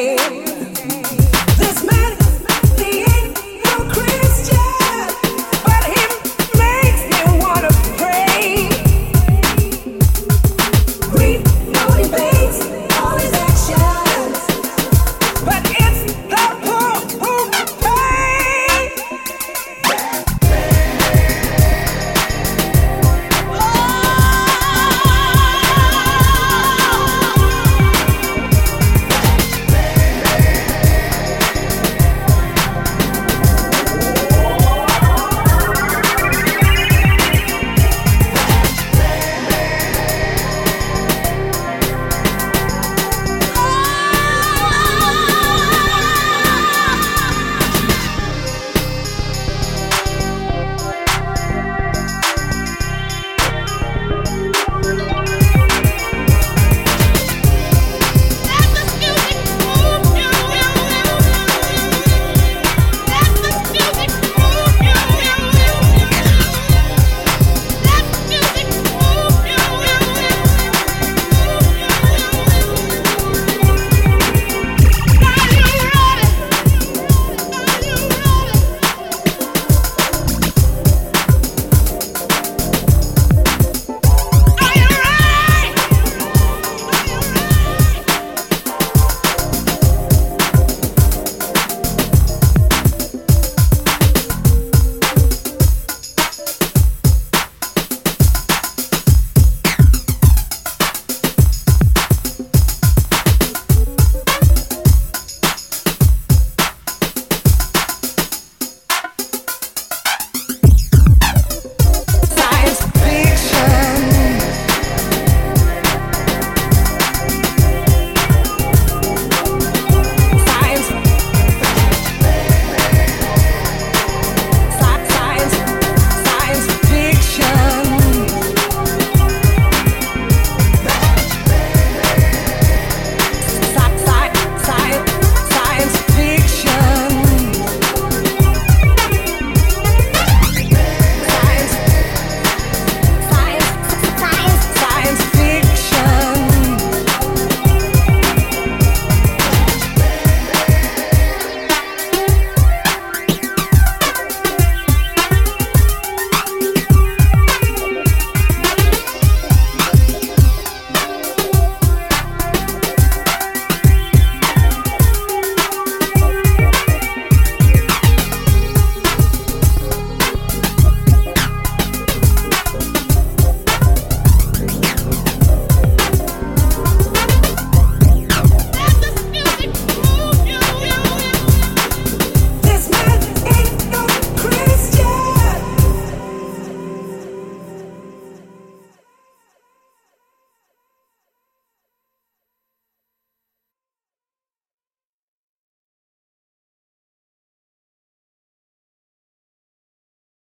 dance.